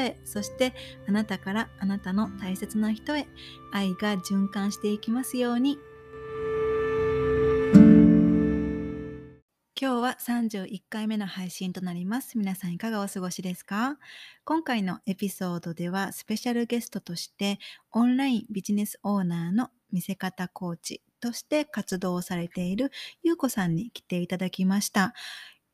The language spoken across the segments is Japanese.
へそしてあなたからあなたの大切な人へ愛が循環していきますように今日は31回目の配信となります。皆さんいかがお過ごしですか？今回のエピソードではスペシャルゲストとしてオンラインビジネスオーナーの見せ方コーチとして活動されているゆうこさんに来ていただきました。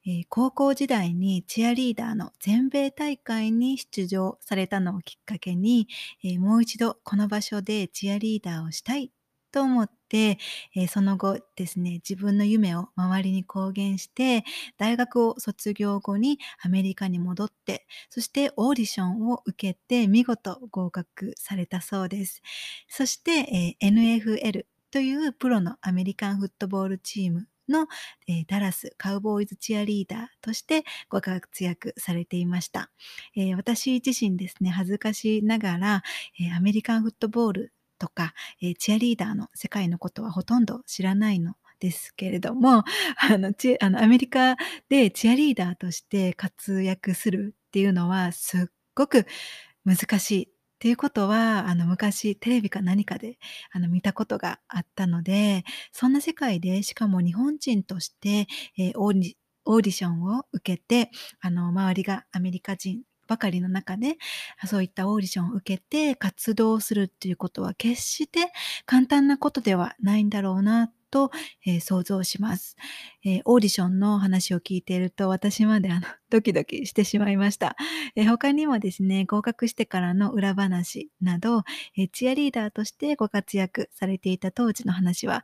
え、高校時代にチアリーダーの全米大会に出場されたのをきっかけに、え、もう一度この場所でチアリーダーをしたいと思って、え、その後ですね、自分の夢を周りに公言して、大学を卒業後にアメリカに戻って、そしてオーディションを受けて見事合格されたそうです。そして、え、NFL というプロのアメリカンフットボールチームの、えー、ダラスカウボーイズチアリーダーとしてご活躍されていました。えー、私自身ですね、恥ずかしながら、えー、アメリカンフットボールとか、え、チアリーダーの世界のことはほとんど知らないのですけれども、あの、チあのアメリカでチアリーダーとして活躍するっていうのはすっごく難しいっていうことは、あの、昔テレビか何かで、あの、見たことがあったので、そんな世界で、しかも日本人として、えー、オーディオーディションを受けて、あの、周りがアメリカ人ばかりの中で、そういったオーディションを受けて活動するっていうことは決して簡単なことではないんだろうなと、えー、想像します、えー、オーディションの話を聞いていると私まであの ドキドキしてしまいました、えー、他にもですね合格してからの裏話など、えチアリーダーとしてご活躍されていた当時の話は、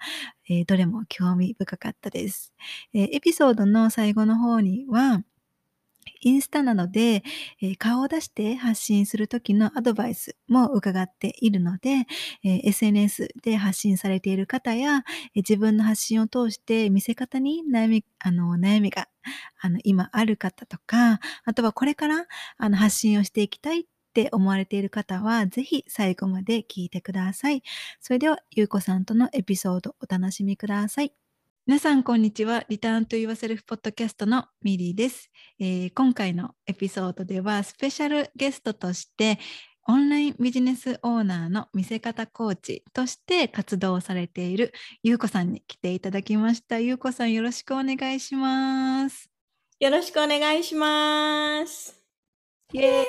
えどれも興味深かったです、えエピソードの最後の方にはインスタなどで、えー、顔を出して発信する時のアドバイスも伺っているので、えー、SNS で発信されている方や、えー、自分の発信を通して見せ方に悩みあの悩みがあの今ある方とか、あとはこれからあの発信をしていきたいって思われている方は、ぜひ最後まで聞いてください。それでは、ゆうこさんとのエピソードお楽しみください。皆さん、こんにちは。リターンと言わせるポッドキャストのミリーです、えー、今回のエピソードでは、スペシャルゲストとして、オンラインビジネスオーナーの見せ方コーチとして活動されているゆうこさんに来ていただきました。ゆうこさん、よろしくお願いします。よろしくお願いします。イエーイ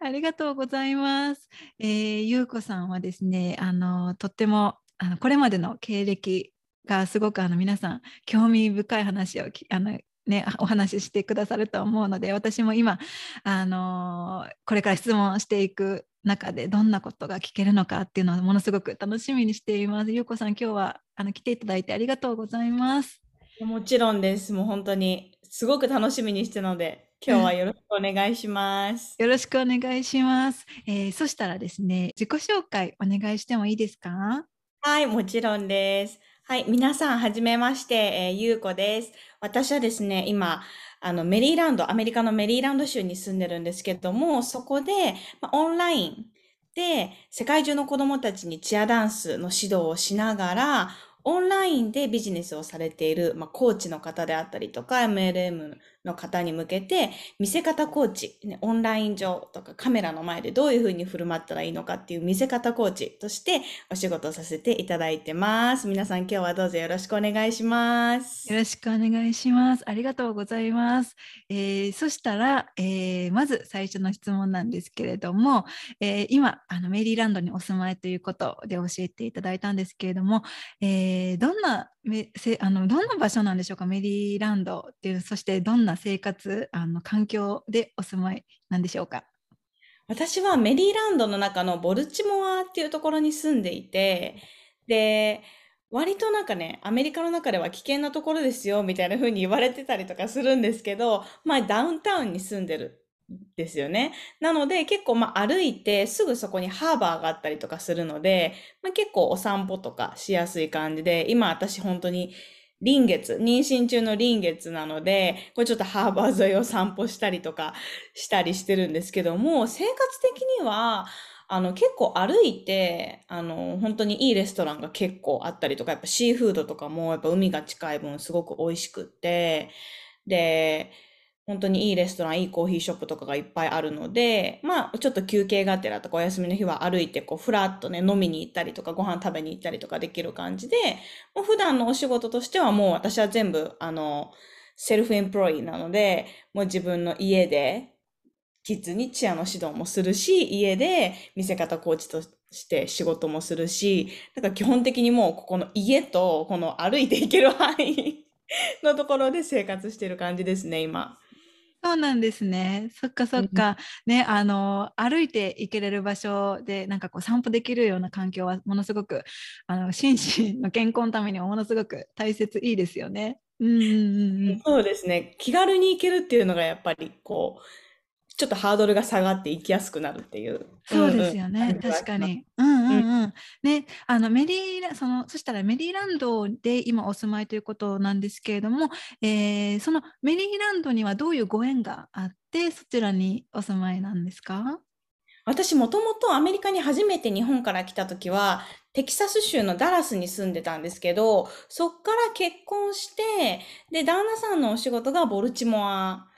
ありがとうございます。えー、ゆうこさんはですね、あのとってもあのこれまでの経歴がすごくあの皆さん興味深い話をあのね、お話ししてくださると思うので私も今、あのー、これから質問していく中でどんなことが聞けるのかっていうのはものすごく楽しみにしています。ゆうこさん今日はあの来ていただいてありがとうございます。もちろんです。もう本当にすごく楽しみにしてので今日はよろしくお願いします。よろしくお願いします。えー、そしたらですね自己紹介お願いしてもいいですか？はい、もちろんです。はい、皆さん、はじめまして、えー、ゆうこです。私はですね、今、あの、メリーランド、アメリカのメリーランド州に住んでるんですけども、そこで、まオンラインで、世界中の子供たちにチアダンスの指導をしながら、オンラインでビジネスをされている、まあ、コーチの方であったりとか、MLM の方に向けて、見せ方コーチ、ね、オンライン上とかカメラの前でどういうふうに振る舞ったらいいのかっていう見せ方コーチとしてお仕事させていただいてます。皆さん今日はどうぞよろしくお願いします。よろしくお願いします。ありがとうございます。えー、そしたら、えー、まず最初の質問なんですけれども、えー、今あのメリーランドにお住まいということで教えていただいたんですけれども、えどんなめせあのどんな場所なんでしょうか？メリーランドっていうそしてどんな生活？あの環境でお住まいなんでしょうか？私はメリーランドの中のボルチモアっていうところに住んでいてで割となんかね、アメリカの中では危険なところですよ、みたいな風に言われてたりとかするんですけど、まあダウンタウンに住んでる。ですよね。なので結構まあ歩いてすぐそこにハーバーがあったりとかするので、まあ、結構お散歩とかしやすい感じで、今私本当に臨月、妊娠中の臨月なので、これちょっとハーバー沿いを散歩したりとかしたりしてるんですけども、生活的には、あの、結構歩いて、あの、本当にいいレストランが結構あったりとか、やっぱシーフードとかもやっぱ海が近い分すごく美味しくって、で、本当にいいレストラン、いいコーヒーショップとかがいっぱいあるので、まあ、ちょっと休憩がてらとかお休みの日は歩いて、こう、ふらっとね、飲みに行ったりとか、ご飯食べに行ったりとかできる感じで、もう普段のお仕事としてはもう私は全部、あの、セルフエンプロイなので、もう自分の家で、キッズにチアの指導もするし、家で見せ方コーチとして仕事もするし、だから基本的にもうここの家とこの歩いていける範囲のところで生活してる感じですね、今。そうなんですね。そっかそっか。ね、あの、歩いて行けれる場所で、なんかこう散歩できるような環境はものすごく、あの、心身の健康のためにはものすごく大切、いいですよね。うんうんうんうん。そうですね。気軽に行けるっていうのがやっぱりこう、ちょっとハードルが下がって行きやすくなるっていう。そうですよね、確かに。うんうんうん。ね、あのメリーラそのそしたらメリーランドで今お住まいということなんですけれども、えー、そのメリーランドにはどういうご縁があってそちらにお住まいなんですか？私もともとアメリカに初めて日本から来た時はテキサス州のダラスに住んでたんですけどそっから結婚してで旦那さんのお仕事がボルチモア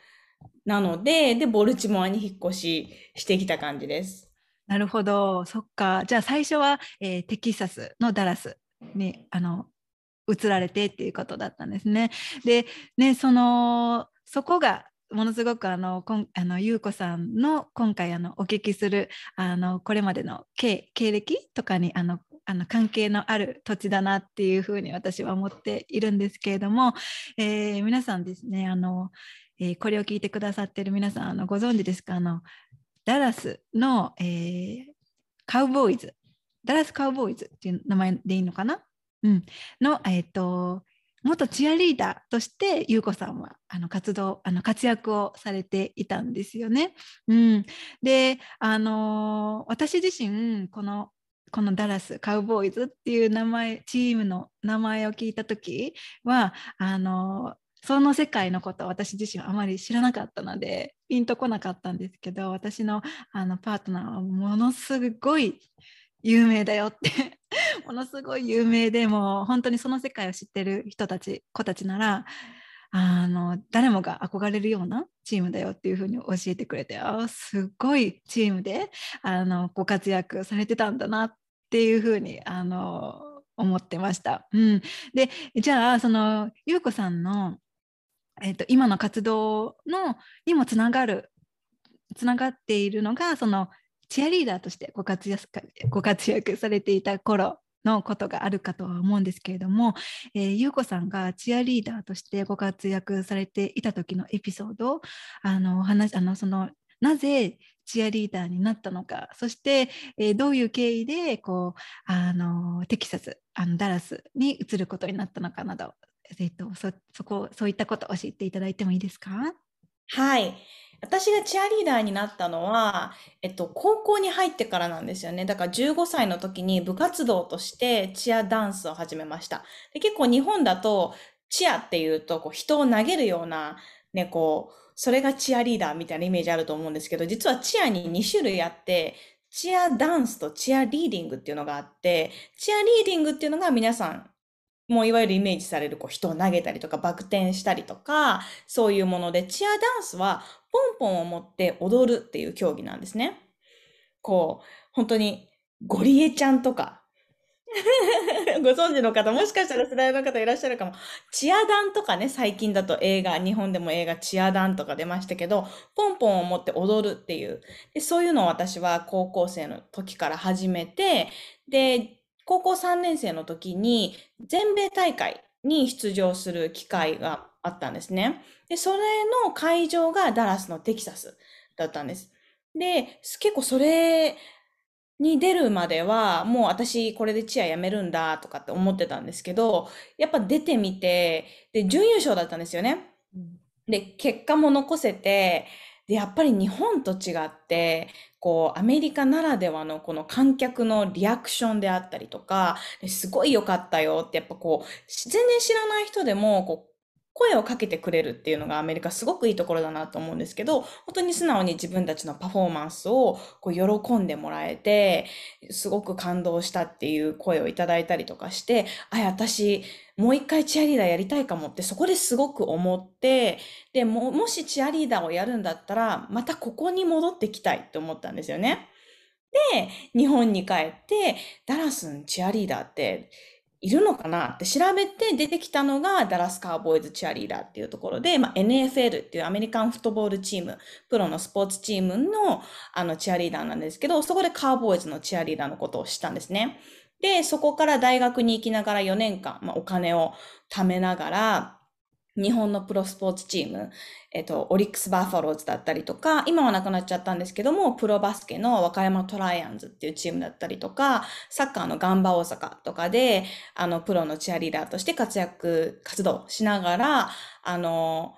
なので、で、ボルチモアに引っ越ししてきた感じです。なるほど、そっか。じゃあ最初は、えー、テキサスのダラスにあの移られてっていうことだったんですね。で、ね、そのそこがものすごくあのこんあの優子さんの今回あのお聞きするあのこれまでの経歴とかにあのあの関係のある土地だなっていうふうに私は思っているんですけれども、えー、皆さんですねあのえー、これを聞いてくださってる皆さんあのご存知ですか？あのダラスの、えー、カウボーイズ。ダラスカウボーイズっていう名前でいいのかな、うん、の、えーと、元チアリーダーとして優子さんはあの活動あの活躍をされていたんですよね。うん、で、あのー、私自身このこのダラスカウボーイズっていう名前チームの名前を聞いた時はあのその世界のことを私自身はあまり知らなかったのでピンとこなかったんですけど私のあのパートナーはものすごい有名だよって ものすごい有名でも本当にその世界を知ってる人たち子たちならあの誰もが憧れるようなチームだよっていうふうに教えてくれてあすごいチームであのご活躍されてたんだなっていうふうにあの思ってました。うん、でじゃあその優子さんのえーと、今の活動のにもつながるつながっているのがそのチアリーダーとしてご活躍ご活躍されていた頃のことがあるかとは思うんですけれども、えー、ゆうこさんがチアリーダーとしてご活躍されていた時のエピソードあの話あのそのなぜチアリーダーになったのかそして、えー、どういう経緯でこうあのテキサスあのダラスに移ることになったのかなどえっと、そ、そこ、そういったことを教えていただいてもいいですか？はい。私がチアリーダーになったのは、えっと、高校に入ってからなんですよね。だから15歳の時に部活動としてチアダンスを始めました。で結構日本だと、チアっていうと、こう人を投げるような、ね、こう、それがチアリーダーみたいなイメージあると思うんですけど、実はチアに2種類あって、チアダンスとチアリーディングっていうのがあって、チアリーディングっていうのが皆さんもういわゆるイメージされるこう人を投げたりとかバク転したりとか、そういうもので、チアダンスはポンポンを持って踊るっていう競技なんですね。こう、本当にゴリエちゃんとか、ご存知の方、もしかしたら世代の方いらっしゃるかも。チアダンとかね、最近だと映画、日本でも映画チアダンとか出ましたけど、ポンポンを持って踊るっていう。でそういうのを私は高校生の時から始めて、で、高校3年生の時に全米大会に出場する機会があったんですね。で、それの会場がダラスのテキサスだったんです。で、結構それに出るまでは、もう私これでチアやめるんだとかって思ってたんですけど、やっぱ出てみて、で、準優勝だったんですよね。で、結果も残せて、で、やっぱり日本と違って、こう、アメリカならではのこの観客のリアクションであったりとか、すごい良かったよって、やっぱこう、全然知らない人でも、こう、声をかけてくれるっていうのがアメリカすごくいいところだなと思うんですけど、本当に素直に自分たちのパフォーマンスをこう喜んでもらえて、すごく感動したっていう声をいただいたりとかして、あ、私、もう一回チアリーダーやりたいかもってそこですごく思って、で、も、もしチアリーダーをやるんだったら、またここに戻ってきたいって思ったんですよね。で、日本に帰って、ダラスンチアリーダーっているのかなって調べて出てきたのがダラスカーボーイズチアリーダーっていうところで、まあ、NFL っていうアメリカンフットボールチーム、プロのスポーツチームのあのチアリーダーなんですけど、そこでカーボーイズのチアリーダーのことを知ったんですね。で、そこから大学に行きながら4年間、まあ、お金を貯めながら、日本のプロスポーツチーム、えっと、オリックスバファローズだったりとか、今はなくなっちゃったんですけども、プロバスケの和歌山トライアンズっていうチームだったりとか、サッカーのガンバ大阪とかで、あの、プロのチアリーダーとして活躍、活動しながら、あの、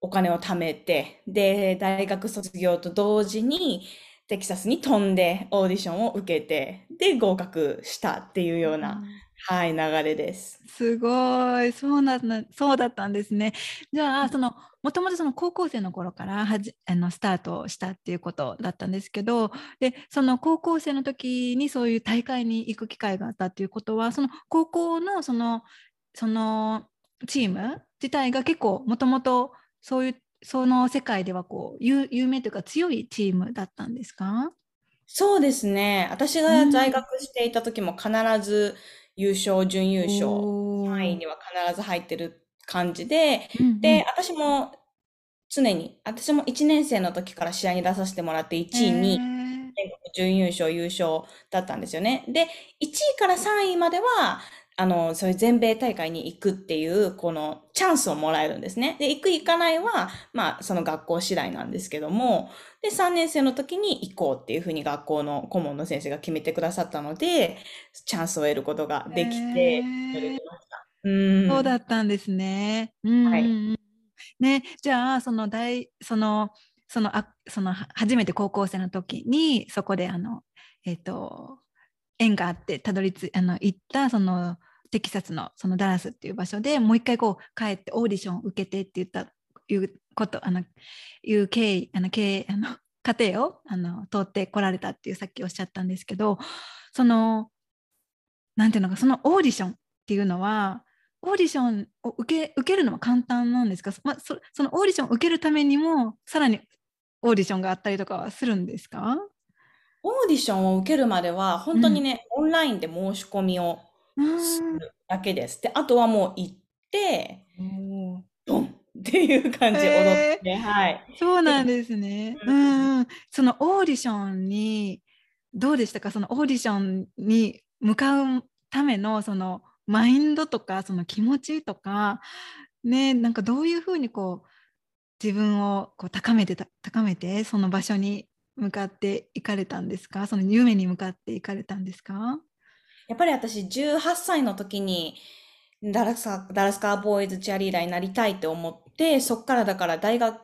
お金を貯めて、で、大学卒業と同時に、テキサスに飛んでオーディションを受けて、で、合格したっていうような、はい、流れです。すごい。そうなそうだったんですね。じゃあ、その、もともとその高校生の頃からはじあのスタートしたっていうことだったんですけど、で、その高校生の時にそういう大会に行く機会があったっていうことは、その高校のその、そのチーム自体が結構もともとそういう、その世界ではこう有有名というか強いチームだったんですか？そうですね。私が在学していた時も必ず、優勝、準優勝、3位には必ず入ってる感じで、うんうん、で、私も常に、私も1年生の時から試合に出させてもらって1位に、準優勝、優勝だったんですよね。で、1位から3位までは、あの、そういう全米大会に行くっていう、このチャンスをもらえるんですね。で、行く行かないは、まあ、その学校次第なんですけども、で、3年生の時に行こうっていうふうに学校の顧問の先生が決めてくださったので、チャンスを得ることができて、そうだったんですね。うん、はい。ね、じゃあ、その大、その、その、あその、初めて高校生の時に、そこで、あの、えっ、ー、と、縁があってたどりつあの行ったそのテキサスのそのダラスっていう場所でもう一回こう帰ってオーディションを受けてって言ったいうことあのいう経緯あの経あの過程をあの通ってこられたっていうさっきおっしゃったんですけどそのなんていうのかそのオーディションっていうのはオーディションを受け受けるのは簡単なんですか、まあ、そそのオーディションを受けるためにもさらにオーディションがあったりとかはするんですか？オーディションを受けるまでは、本当にね、オンラインで申し込みをするだけです。で、あとはもう行って、ドンっていう感じ、踊って、はい。そうなんですね。うん、そのオーディションにどうでしたか？そのオーディションに向かうためのそのマインドとか、その気持ちとか、ね、なんかどういう風にこう自分をこう高めてた高めて、その場所に向かって行かれたんですか？その夢に向かって行かれたんですか？やっぱり私18歳の時にダラスカダラスカーボーイズチアリーダーになりたいって思ってそっからだから大学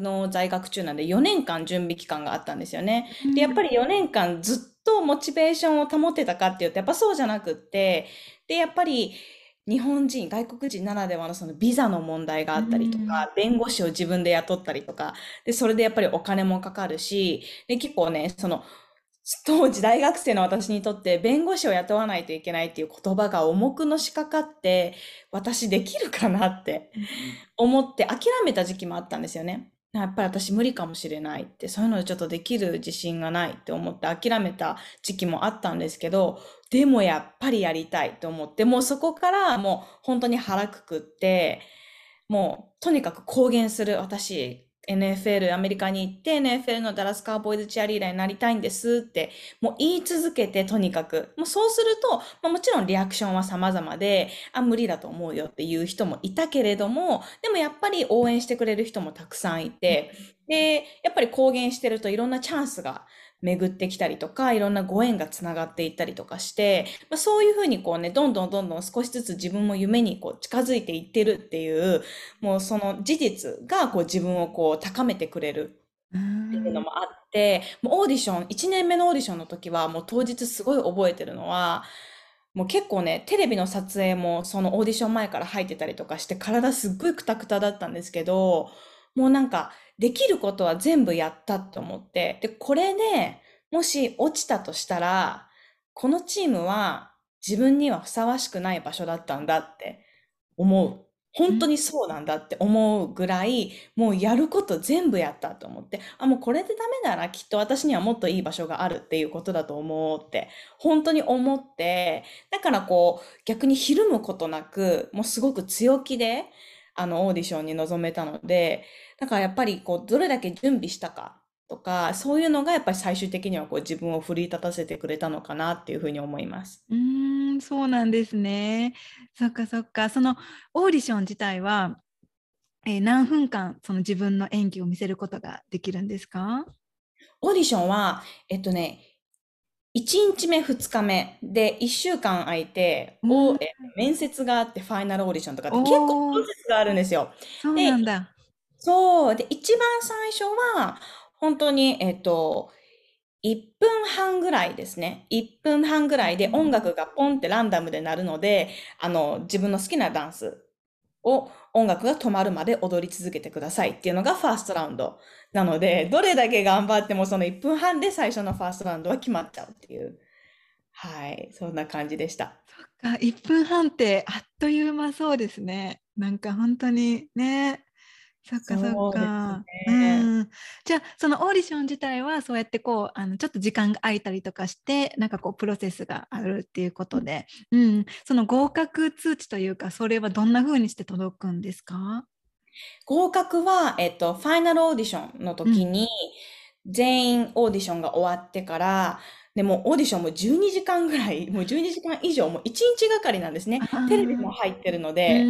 の在学中なんで4年間準備期間があったんですよね。でやっぱり4年間ずっとモチベーションを保ってたかっていうとやっぱそうじゃなくってでやっぱり日本人、外国人ならではのそのビザの問題があったりとか、弁護士を自分で雇ったりとか、で、それでやっぱりお金もかかるし、で、結構ね、その、当時大学生の私にとって弁護士を雇わないといけないっていう言葉が重くのしかかって、私できるかなって思って諦めた時期もあったんですよね。やっぱり私無理かもしれないって、そういうのでちょっとできる自信がないって思って諦めた時期もあったんですけど、でもやっぱりやりたいと思って、もうそこからもう本当に腹くくって、もうとにかく公言する私、NFL、アメリカに行って NFL のダラスカーボーイズチアリーダーになりたいんですって、もう言い続けてとにかく。もうそうすると、まあ、もちろんリアクションは様々で、あ、無理だと思うよっていう人もいたけれども、でもやっぱり応援してくれる人もたくさんいて、で、やっぱり公言してるといろんなチャンスが巡ってきたりとか、いろんなご縁がつながっていったりとかして、まあ、そういうふうにこうね、どんどんどんどん少しずつ自分も夢にこう近づいていってるっていう、もうその事実がこう自分をこう高めてくれるっていうの。もあって、もうオーディション、1年目のオーディションの時は、もう当日すごい覚えてるのは、もう結構ね、テレビの撮影もそのオーディション前から入ってたりとかして、体すっごいクタクタだったんですけど、もうなんか、できることは全部やったと思って、で、これでもし落ちたとしたら、このチームは自分にはふさわしくない場所だったんだって思う。本当にそうなんだって思うぐらい、もうやること全部やったと思って、あ、もうこれでダメならきっと私にはもっといい場所があるっていうことだと思うって、本当に思って、だからこう、逆にひるむことなく、もうすごく強気で、あの、オーディションに臨めたので、だからやっぱりこう、どれだけ準備したかとか、そういうのがやっぱり最終的にはこう、自分を奮い立たせてくれたのかなっていうふうに思います。うーん、そうなんですね。そっかそっか。そのオーディション自体は、えー何分間その自分の演技を見せることができるんですか？オーディションは、えっとね、1日目、2日目で1週間空いて、うお、ん。え、面接があってファイナルオーディションとかって結構プおー、ロセスがあるんですよ。そうで、なんだ。そう。で、一番最初は、本当に、えっと、1分半ぐらいですね。1分半ぐらいで音楽がポンってランダムで鳴るので、あの、自分の好きなダンスを音楽が止まるまで踊り続けてくださいっていうのがファーストラウンド。なので、どれだけ頑張ってもその1分半で最初のファーストラウンドは決まっちゃうっていう。はい。そんな感じでした。そっか、1分半ってあっという間そうですね。なんか本当にね。そっかそっか。ね。うん。じゃあそのオーディション自体はそうやってこうあのちょっと時間が空いたりとかしてなんかこうプロセスがあるっていうことで、うん、その合格通知というかそれはどんな風にして届くんですか？合格は、えっと、ファイナルオーディションのうん。時に、全員オーディションが終わってから、でもオーディションも12時間ぐらい、もう12時間以上、もう1日がかりなんですね。あテレビもあ、入ってるのうで。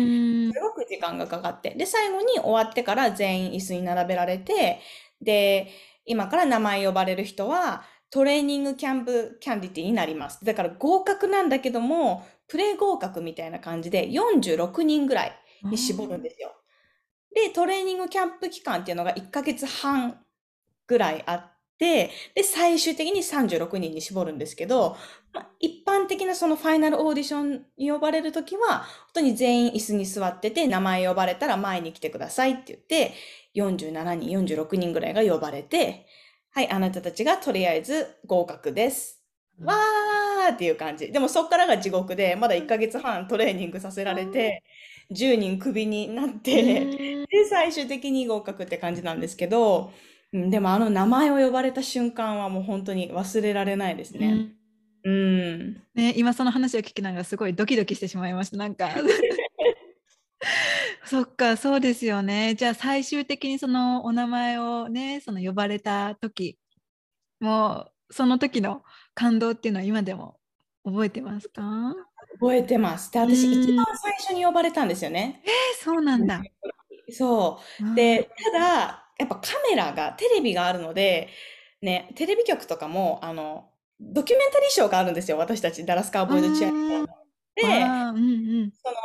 すごく時間がかかって。で、最後に終わってから全員椅子に並べられて、で、今から名前呼ばれる人は、トレーニングキャンプキャンディティになります。だから合格なんだけども、プレ合格みたいな感じで46人ぐらいあに絞るんーですよ。で、トレーニングキャンプ期間っていうのが1ヶ月半ぐらいあって、で、最終的に36人に絞るんですけど、まあ、一般的なそのファイナルオーディションに呼ばれるときは、本当に全員椅子に座ってて、名前呼ばれたら前に来てくださいって言って、47人、46人ぐらいが呼ばれて、はい、あなたたちがとりあえず合格です。わーっていう感じ。でもそっからが地獄で、まだ1ヶ月半トレーニングさせられて、10人クビになっうて。で、最終的に合格って感じなんですけど、うんでもあの名前を呼ばれた瞬間はもう本当に忘れられないですね。うんうん。ね、今その話を聞きながらすごいドキドキしてしまいました。なんか そっか、そうですよね。じゃあ最終的にそのお名前をね、その呼ばれた時、もうその時の感動っていうのは今でも覚えてますか？覚えてます。で、う私一。番最初に呼ばれたんですよね。えー、そうなんだ。そう。わで、あ。ただ、やっぱカメラが、テレビがあるので、ね、テレビ局とかも、あの、ドキュメンタリーショーがあるんですよ、私たち、ダラスカウうボーイズチアリー。で、うんうん。その、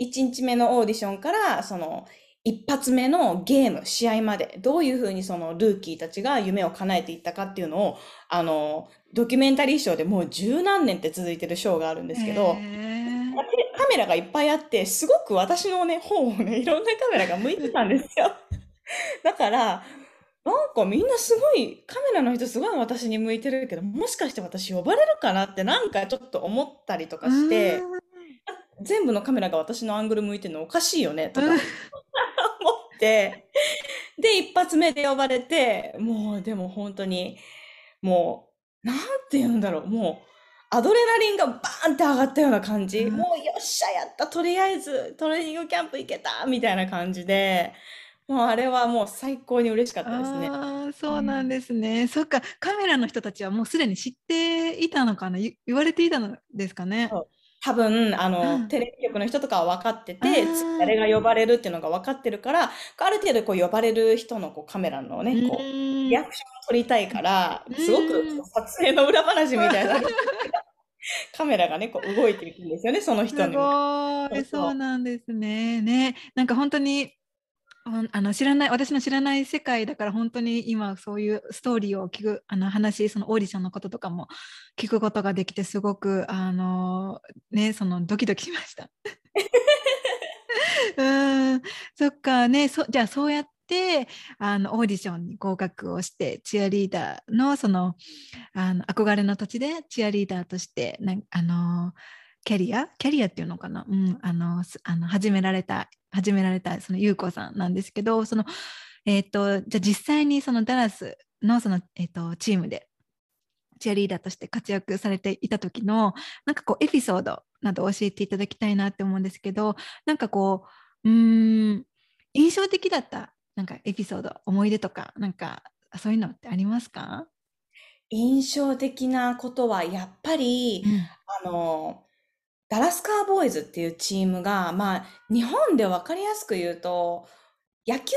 1日目のオーディションから、その、一発目のゲーム、試合まで、どういうふうにそのルーキーたちが夢を叶えていったかっていうのを、あの、ドキュメンタリーショーでもう十何年って続いてるショーがあるんですけど。カメラがいっぱいあって、すごく私のね、方をね、いろんなカメラが向いてたんですよ。だから、なんかみんなすごい、カメラの人すごい私に向いてるけど、もしかして私呼ばれるかなってなんかちょっと思ったりとうかして。全部のカメラが私のアングル向いてるのおかしいよねとかうん。思って、で、一発目で呼ばれて、もうでも本当に、もう、なんて言うんだろう、もう、アドレナリンがバーンって上がったような感じ。うん。もうよっしゃ、やった、とりあえずトレーニングキャンプ行けた、みたいな感じで、もうあれはもう最高に嬉しかったですね。そうなんん。ですね。そっか、カメラの人たちはもうすでに知っていたのかな、ゆ言われていたのですかね？多分、あうの、ん。テレビ局の人とかは分かってあて、次誰あ。が呼ばれるっていうのが分かってるから、ある程度こう呼ばれる人のこうカメラのうね、こう、ーリアクションを取りたいから、うんすごく撮影の裏話みたいな。カメラがね、こう動いていくんですよね、その人すに。ごい、そうそうそうなんですね。ね、なんか本当に。ああの知らない私の知らない世界だから本当に今そういうストーリーを聞くあの話そのオーディションのこととかも聞くことができてすごくあのねそのドキドキしました。うんそっかねそじゃあそうやってあのオーディションに合格をしてチアリーダーのそのあの憧れの土地でチアリーダーとしてなんあのキャリア？キャリアっていうのかな、うん、あのすあの始められた始められたその優子さんなんですけどそのえっ、とじゃあ実際にそのダラスのその、えー、とチームでチアリーダーとして活躍されていた時のなんかこうエピソードなど教えていただきたいなって思うんですけどなんかこううーん印象的だったなんかエピソード思い出とかなんかそういうのってありますか、印象的なことは、やっぱり、あの、ダラスカーボーイズっていうチームが、まあ、日本で分かりやすく言うと、野球って日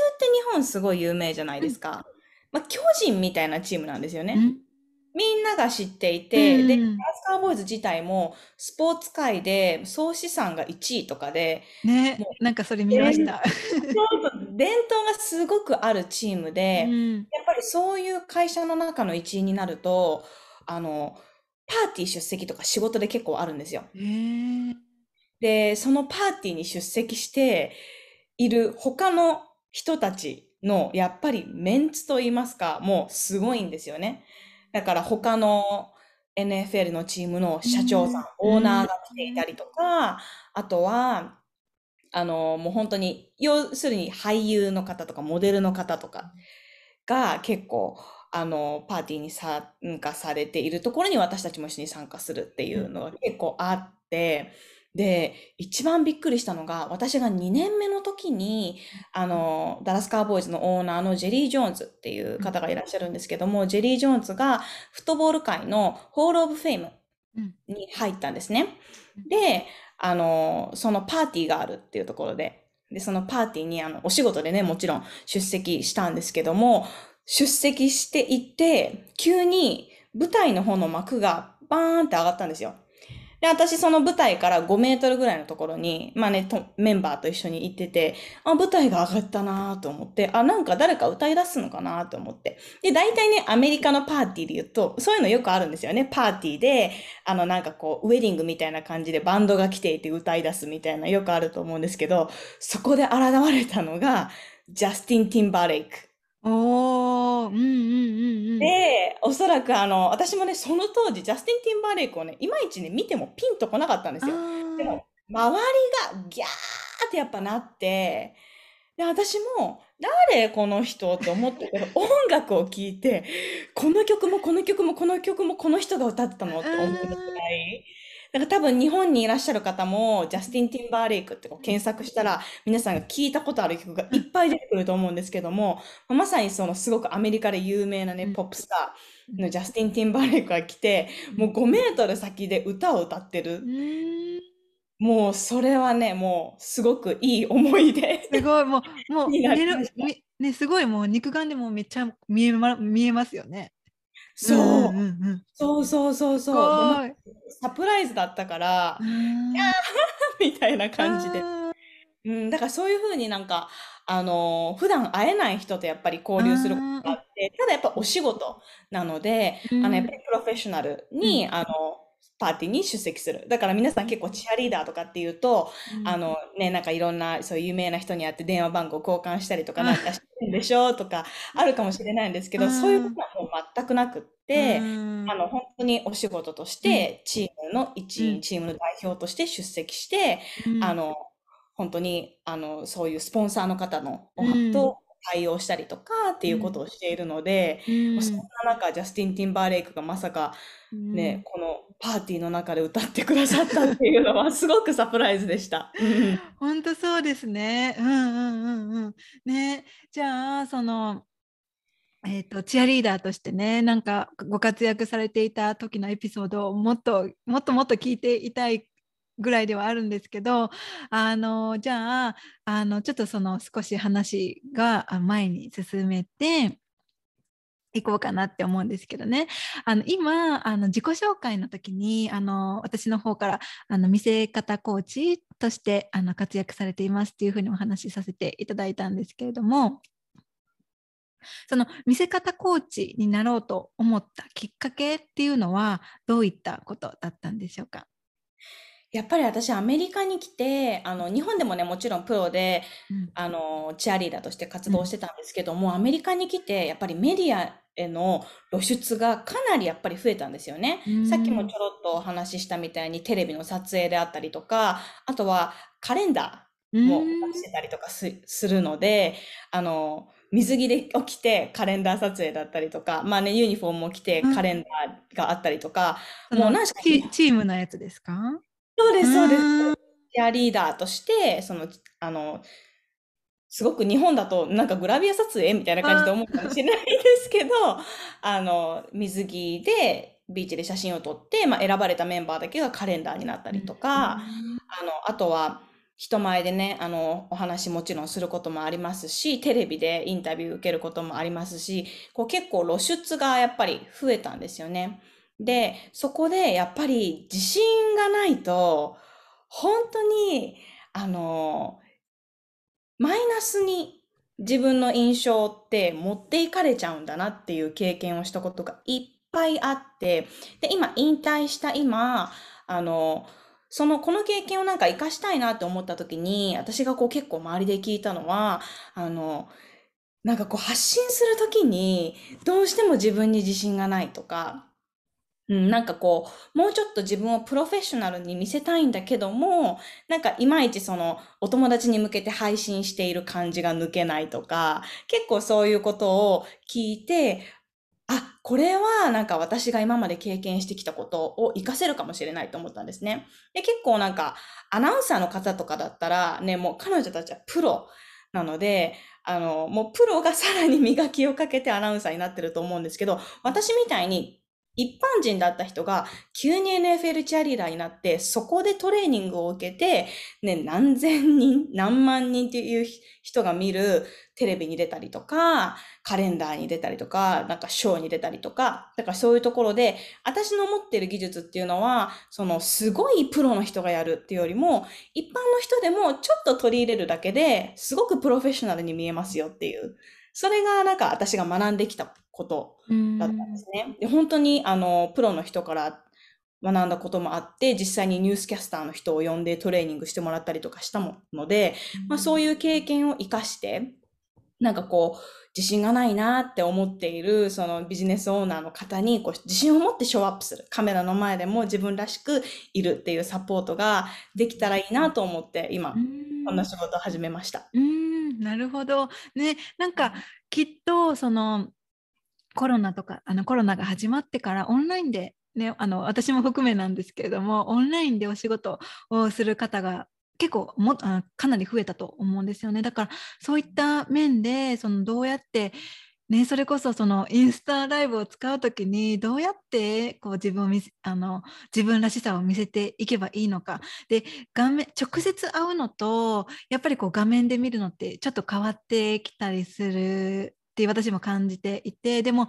本すごい有名じゃないですか。まあ、巨人みたいなチームなんですよね。うんみんなが知っていて、で、うんダラスカーボーイズ自体もスポーツ界で総資産が1位とかで、ねもなんかそれ見ました。伝統がすごくあるチームで、うんやっぱりそういう会社の中の一員になると、あの、パーティー出席とか仕事で結構あるんですよ。で、そのパーティーに出席している他の人たちの、やっぱりメンツと言いますか、もうすごいんですよね。だから他の NFL のチームの社長さんオーナーが来ていたりとか、あとは、あの、もう本当に、要するに俳優の方とかモデルの方とかが結構、あの、パーティーに参加されているところに私たちも一緒に参加するっていうのが結構あって、で、一番びっくりしたのが、私が2年目の時に、あの、ダラスカウボーイズのオーナーのジェリー・ジョーンズっていう方がいらっしゃるんですけども、ジェリー・ジョーンズがフットボール界の Hall of Fameうんに入ったんですね。で、あの、そのパーティーがあるっていうところで、で、そのパーティーに、あの、お仕事でね、もちろん出席したんですけども、出席していって、急に舞台の方の幕がバーンって上がったんですよ。で、私その舞台から5メートルぐらいのところに、まあね、メンバーと一緒に行ってて、あ、舞台が上がったなと思って、あ、なんか誰か歌い出すのかなと思って。で、大体ね、アメリカのパーティーで言うと、そういうのよくあるんですよね。パーティーで、あの、なんかこう、ウェディングみたいな感じでバンドが来ていて歌い出すみたいなよくあると思うんですけど、そこで現れたのが、ジャスティン・ティンバーレイク。おー、うんうんうんうん。で、おそらくあの、私もね、その当時、ジャスティン・ティンバーレイクをね、いまいちね、見てもピンとこなかったんですよ。でも、周りがギャーってやっぱなって、で、私も、誰この人って思ったけど、音楽を聴いて、この曲もこの曲もこの曲もこの人が歌ってたのって思うぐらい。だから多分日本にいらっしゃる方も、ジャスティン・ティンバーレイクってこう検索したら、皆さんが聞いたことある曲がいっぱい出てくると思うんですけども、まさにそのすごくアメリカで有名なね、うん。ポップスターのジャスティン・ティンバーレイクが来て、もう5メートル先で歌を歌ってる。もうそれはね、もうすごくいい思い出。すごい。もうもうねすごいもう肉眼でもめっちゃ見えま見えますよね。そう、んうんうん。そうそうそうすそう。サプライズだったからう、ん みたいな感じで。あうん、だからそういうふうになんか、あのー普段会えない人とやっぱり交流することがあって、ただやっぱお仕事なので、ーあの、やっぱりプロフェッショナルに、あの、パーティーに出席する。だから皆さん結構チアリーダーとかっていうと、うん。あのね、なんかいろんなそういう有名な人に会って電話番号交換したりとかあなんかしてるんでしょとかあるかもしれないんですけど、うん。そういうことはもう全くなくって、うん。あの本当にお仕事としてチームの一員、うん。チームの代表として出席して、うん。あの本当にあのそういうスポンサーの方のおうん。と対応したりとかっていうことをしているので、うんそんな中ジャスティン・ティンバーレイクがまさかね、このパーティーの中で歌ってくださったっていうのはすごくサプライズでした。う ん本当そうですね。うんうんうんうん。ね、じゃあそのえっ、とチアリーダーとしてね、なんかご活躍されていた時のエピソードをもっともっともっと聞いていたいぐらいではあるんですけど、あのじゃああのちょっとその少し話が前に進めて。いこうかなって思うんですけどね。あの今あの自己紹介の時にあの私の方からあの見せ方コーチとしてあの活躍されていますっていうふうにお話しさせていただいたんですけれどもその見せ方コーチになろうと思ったきっかけっていうのはどういったことだったんでしょうか？やっぱり私アメリカに来て、あの、日本でもね、もちろんプロで、うん。あの、チアリーダーとして活動してたんですけども、アメリカに来て、やっぱりメディアへの露出がかなりやっぱり増えたんですよね。うん。さっきもちょろっとお話ししたみたいにテレビの撮影であったりとか、あとはカレンダーもうん。してたりとかすするので、あの、水着で起きてカレンダー撮影だったりとか、まあね、ユニフォームも着てうん。カレンダーがあったりとか、もう何しかチチームのやつですか？そうです、そうです。アリーダーとして、その、あの、すごく日本だとなんかグラビア撮影みたいな感じで思うかもしれないですけど、あの、水着でビーチで写真を撮って、まあ、選ばれたメンバーだけがカレンダーになったりとか、あの、あとは人前でね、あの、お話もちろんすることもありますし、テレビでインタビュー受けることもありますし、こう結構露出がやっぱり増えたんですよね。で、そこでやっぱり自信がないと、本当に、あの、マイナスに自分の印象って持っていかれちゃうんだなっていう経験をしたことがいっぱいあって、で、今、引退した今、あの、その、この経験をなんか活かしたいなって思った時に、私がこう結構周りで聞いたのは、あの、なんかこう発信する時に、どうしても自分に自信がないとか、うん、なんかこう、もうちょっと自分をプロフェッショナルに見せたいんだけども、なんかいまいちそのお友達に向けて配信している感じが抜けないとか、結構そういうことを聞いて、あ、これはなんか私が今まで経験してきたことを活かせるかもしれないと思ったんですね。で、結構なんかアナウンサーの方とかだったらね、もう彼女たちはプロなので、あの、もうプロがさらに磨きをかけてアナウンサーになってると思うんですけど、私みたいに一般人だった人が急に NFL チアリーダーになって、そこでトレーニングを受けて、ね、何千人、何万人っていう人が見るテレビに出たりとか、カレンダーに出たりとか、なんかショーに出たりとか、だからそういうところで、私の持ってる技術っていうのは、そのすごいプロの人がやるっていうよりも、一般の人でもちょっと取り入れるだけで、すごくプロフェッショナルに見えますよっていう。それがなんか私が学んできたことうんだったんですね。で、本当にあの、プロの人から学んだこともあって、実際にニュースキャスターの人を呼んでトレーニングしてもらったりとかしたので、まあそういう経験を活かして、なんかこう、自信がないなって思っている、そのビジネスオーナーの方に、こう、自信を持ってショーアップする。カメラの前でも自分らしくいるっていうサポートができたらいいなと思って、今、こんな仕事を始めました。うん、なるほど。ね、なんかきっとそのコロナとかあのコロナが始まってからオンラインでね、あの私も含めなんですけれどもオンラインでお仕事をする方が結構もあかなり増えたと思うんですよねだからそういった面でそのどうやってね、それこそそのインスタライブを使う時にどうやってこう自分を見あの自分らしさを見せていけばいいのか。で画面直接会うのとやっぱりこう画面で見るのってちょっと変わってきたりするって私も感じていてでも、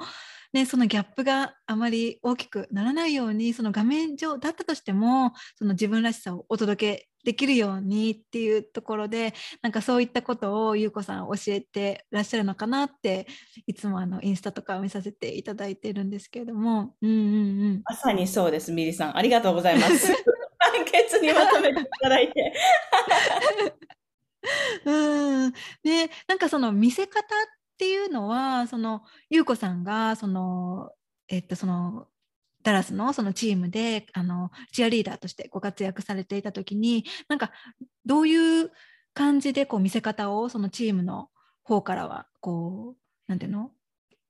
ね、そのギャップがあまり大きくならないようにその画面上だったとしてもその自分らしさをお届けできるようにっていうところでなんかそういったことを優子さん教えてらっしゃるのかなっていつもあのインスタとか見させていただいてるんですけれども、うんうんうん、まさにそうです、ミリさん。ありがとうございます。簡潔にまとめていただいて。うんでなんかその見せ方っていうのはその優子さんがそのえっとそのダラスのそのチームであのチアリーダーとしてご活躍されていた時になんかどういう感じでこう見せ方をそのチームの方からはこうなんていうの？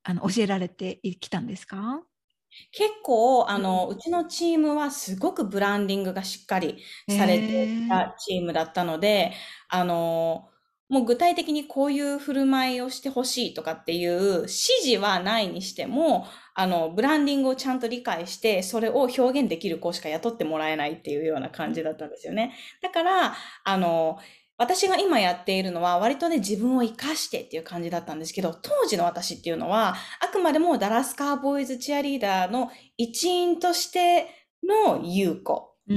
あの教えられてきたんですか？結構、あの、うちのチームはすごくブランディングがしっかりされていたチームだったので、あの、もう具体的にこういう振る舞いをしてほしいとかっていう指示はないにしても、あの、ブランディングをちゃんと理解して、それを表現できる子しか雇ってもらえないっていうような感じだったんですよね。だから、あの、私が今やっているのは割とね自分を生かしてっていう感じだったんですけど、当時の私っていうのはあくまでもダラスカーボーイズチアリーダーの一員としての優子。だ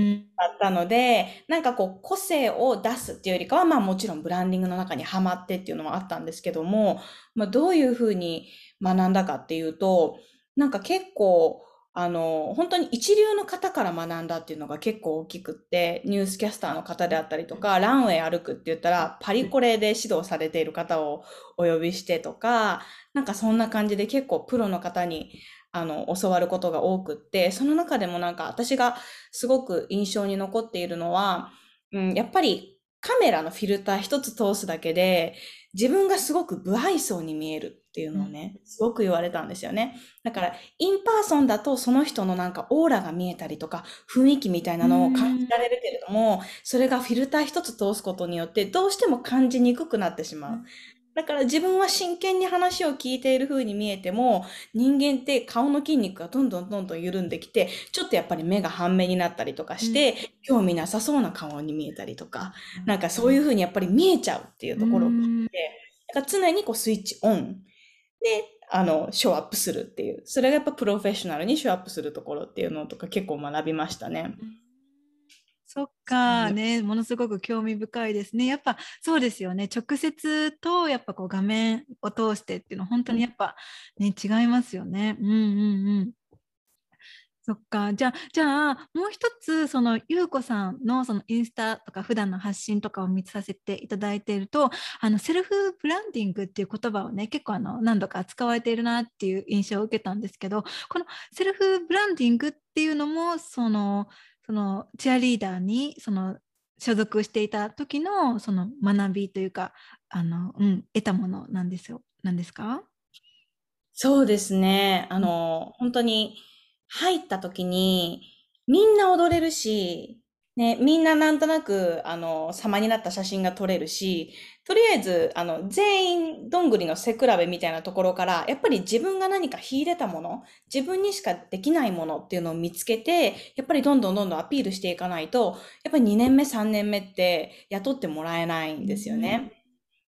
ったので、なんかこう個性を出すっていうよりかは、まあもちろんブランディングの中にはまってっていうのもあったんですけども、まあどういうふうに学んだかっていうと、なんか結構、あの、本当に一流の方から学んだっていうのが結構大きくって、ニュースキャスターの方であったりとか、ランウェイ歩くって言ったら、パリコレで指導されている方をお呼びしてとか、なんかそんな感じで結構プロの方に、あの、教わることが多くって、その中でもなんか私がすごく印象に残っているのは、うん、やっぱりカメラのフィルター一つ通すだけで、自分がすごく不愛想に見えるっていうのをね、すごく言われたんですよね。だから、 in person だとその人のなんかオーラが見えたりとか、雰囲気みたいなのを感じられるけれども、それがフィルター一つ通すことによって、どうしても感じにくくなってしまう。だから自分は真剣に話を聞いている風に見えても、人間って顔の筋肉がどんどんどんどん緩んできて、ちょっとやっぱり目が半目になったりとかして、興味なさそうな顔に見えたりとか、なんかそういう風にやっぱり見えちゃうっていうところがあうん。って、だから常にこうスイッチオンで、あの、ショーアップするっていう。それがやっぱプロフェッショナルにショーアップするところっていうのとか結構学びましたね。そっかね、ものすごく興味深いですね。やっぱそうですよね。直接とやっぱこう画面を通してっていうのは本当にやっぱね、違いますよね。うんうんうん。そっか。じゃあ、じゃあ、もう一つ、その、ゆうこさんの、その、インスタとか、普段の発信とかを見させていただいていると、あの、セルフブランディングっていう言葉をね、結構、あの、何度か使われているなっていう印象を受けたんですけど、このセルフブランディングっていうのも、その、その、チアリーダーに、その、所属していた時の、その、学びというか、あの、うん、得たものなんですよ。なんですか？そうですね。あの、本当に入った時にみんな踊れるし、ね、みんななんとなく、あの、様になった写真が撮れるし、とりあえず、あの、全員どんぐりの背比べみたいなところから、やっぱり自分が何か秀でたもの、自分にしかできないものっていうのを見つけて、やっぱりどんどんどんどんアピールしていかないと、やっぱり2年目、3年目って雇ってもらえないんですよね。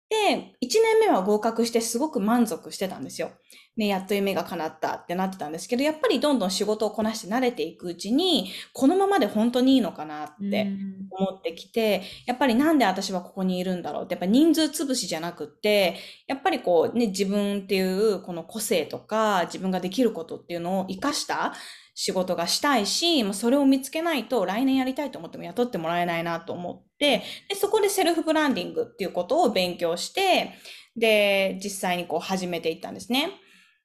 で、1年目は合格してすごく満足してたんですよ。ね、やっと夢が叶ったってなってたんですけど、やっぱりどんどん仕事をこなして慣れていくうちに、このままで本当にいいのかなってうん思ってきて、やっぱりなんで私はここにいるんだろうって、やっぱ人数潰しじゃなくって、やっぱりこうね、自分っていうこの個性とか、自分ができることっていうのを活かした仕事がしたいし、もうそれを見つけないと来年やりたいと思っても雇ってもらえないなと思って、で、そこでセルフブランディングっていうことを勉強して、で、実際にこう始めていったんですね。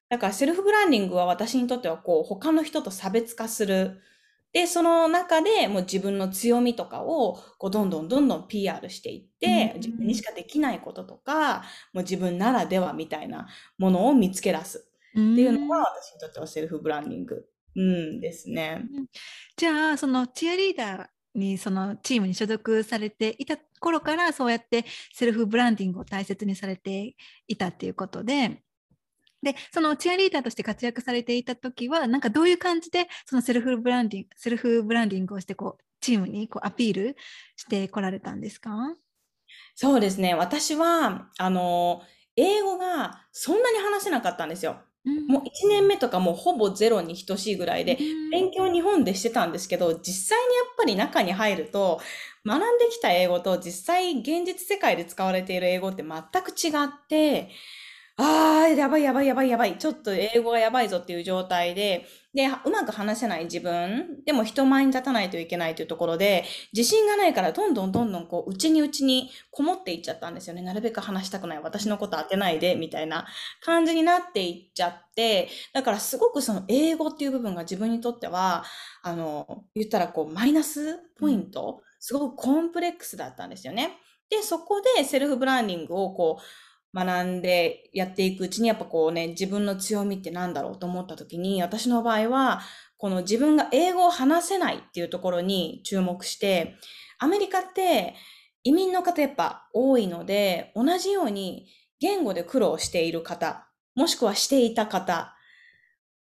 だからセルフブランディングは私にとってはこう他の人と差別化する。で、その中でもう自分の強みとかをこうどんどんどんどん PR していって、うん自分にしかできないこととか、もう自分ならではみたいなものを見つけ出すっていうのが私にとってはセルフブランディング、うん、ですね。じゃあそのチアリーダーにそのチームに所属されていた頃からそうやってセルフブランディングを大切にされていたっていうことで。でそのチアリーダーとして活躍されていた時はなんかどういう感じでそのセルフブランディングセルフブランディングをしてこうチームにこうアピールしてこられたんですか？そうですね。私は、あの、英語がそんなに話せなかったんですよ。もう1年目とかもうほぼゼロに等しいぐらいで、勉強日本でしてたんですけど、実際にやっぱり中に入ると、学んできた英語と実際現実世界で使われている英語って全く違って、あー、やばいやばいやばいやばい。ちょっと英語がやばいぞっていう状態で、で、うまく話せない自分、でも人前に立たないといけないというところで、自信がないからどんどんどんどんこう、内に内にこもっていっちゃったんですよね。なるべく話したくない。私のこと当てないで、みたいな感じになっていっちゃって、だからすごくその英語っていう部分が自分にとっては、あの、言ったらこう、マイナスポイント、すごくコンプレックスだったんですよね。で、そこでセルフブランディングをこう、学んでやっていくうちにやっぱこうね、自分の強みってなんだろうと思った時に、私の場合は、この自分が英語を話せないっていうところに注目して、アメリカって移民の方やっぱ多いので、同じように言語で苦労している方、もしくはしていた方、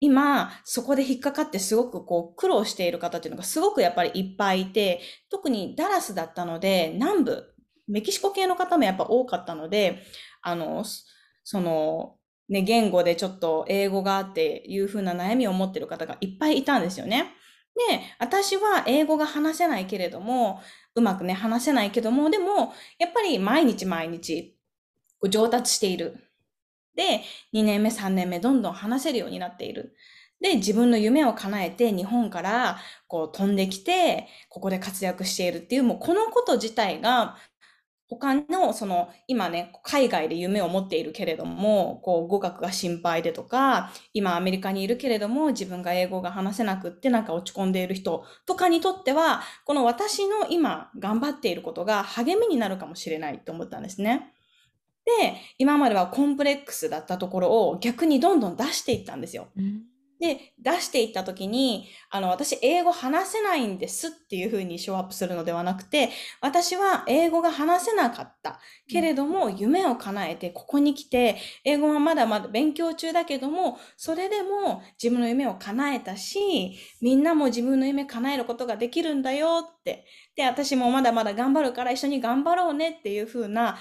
今、そこで引っかかってすごくこう苦労している方っていうのがすごくやっぱりいっぱいいて、特にダラスだったので、南部メキシコ系の方もやっぱ多かったので、あの、その、ね、言語でちょっと英語があっていう風な悩みを持ってる方がいっぱいいたんですよね。で、私は英語が話せないけれども、うまくね、話せないけども、でも、やっぱり毎日毎日、上達している。で、2年目、3年目、どんどん話せるようになっている。で、自分の夢を叶えて、日本からこう飛んできて、ここで活躍しているっていう、もうこのこと自体が、他の、その、今ね、海外で夢を持っているけれども、こう、語学が心配でとか、今アメリカにいるけれども、自分が英語が話せなくってなんか落ち込んでいる人とかにとっては、この私の今頑張っていることが励みになるかもしれないと思ったんですね。で、今まではコンプレックスだったところを逆にどんどん出していったんですよ。うんで、出していった時に、あの、私、英語話せないんですっていうふうにショーアップするのではなくて、私は英語が話せなかった。けれども、夢を叶えて、ここに来て、英語はまだまだ勉強中だけども、それでも自分の夢を叶えたし、みんなも自分の夢叶えることができるんだよって。で、私もまだまだ頑張るから一緒に頑張ろうねっていうふうな、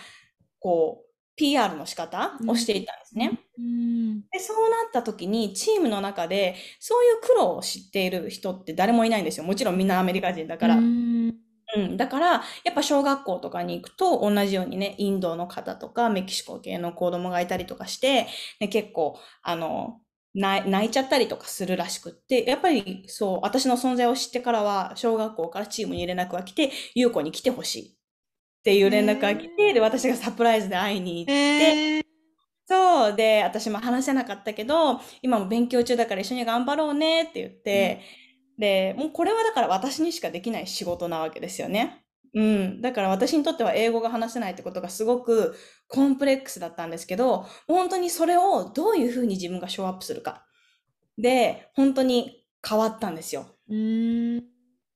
こう、PR の仕方をしていたんですね。うん、でそうなった時にチームの中でそういう苦労を知っている人って誰もいないんですよ。もちろんみんなアメリカ人だから。うん、うん、だから、やっぱ小学校とかに行くと同じようにね、インドの方とかメキシコ系の子供がいたりとかして、ね、結構、あの、泣いちゃったりとかするらしくって、やっぱりそう、私の存在を知ってからは、小学校からチームに連絡が来て、優子に来てほしいっていう連絡が来て、で、私がサプライズで会いに行って、そう。で、私も話せなかったけど、今も勉強中だから一緒に頑張ろうねって言って、うん、で、もうこれはだから私にしかできない仕事なわけですよね。うん。だから私にとっては英語が話せないってことがすごくコンプレックスだったんですけど、本当にそれをどういうふうに自分がショーアップするか。で、本当に変わったんですよ。うん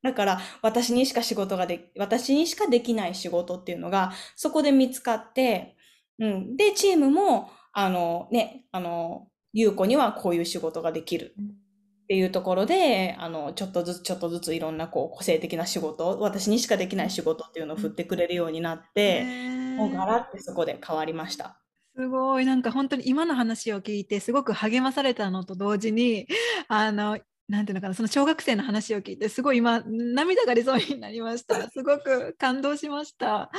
だから私にしか仕事がで、私にしかできない仕事っていうのがそこで見つかって、うん。で、チームも、あのね、あの、優子にはこういう仕事ができるっていうところで、あの、ちょっとずつちょっとずついろんなこう個性的な仕事、私にしかできない仕事っていうのを振ってくれるようになって、もうガラッてそこで変わりました。すごいなんか本当に今の話を聞いてすごく励まされたのと同時にあのなんていうのかなその小学生の話を聞いてすごい今涙が出そうになりました。すごく感動しました。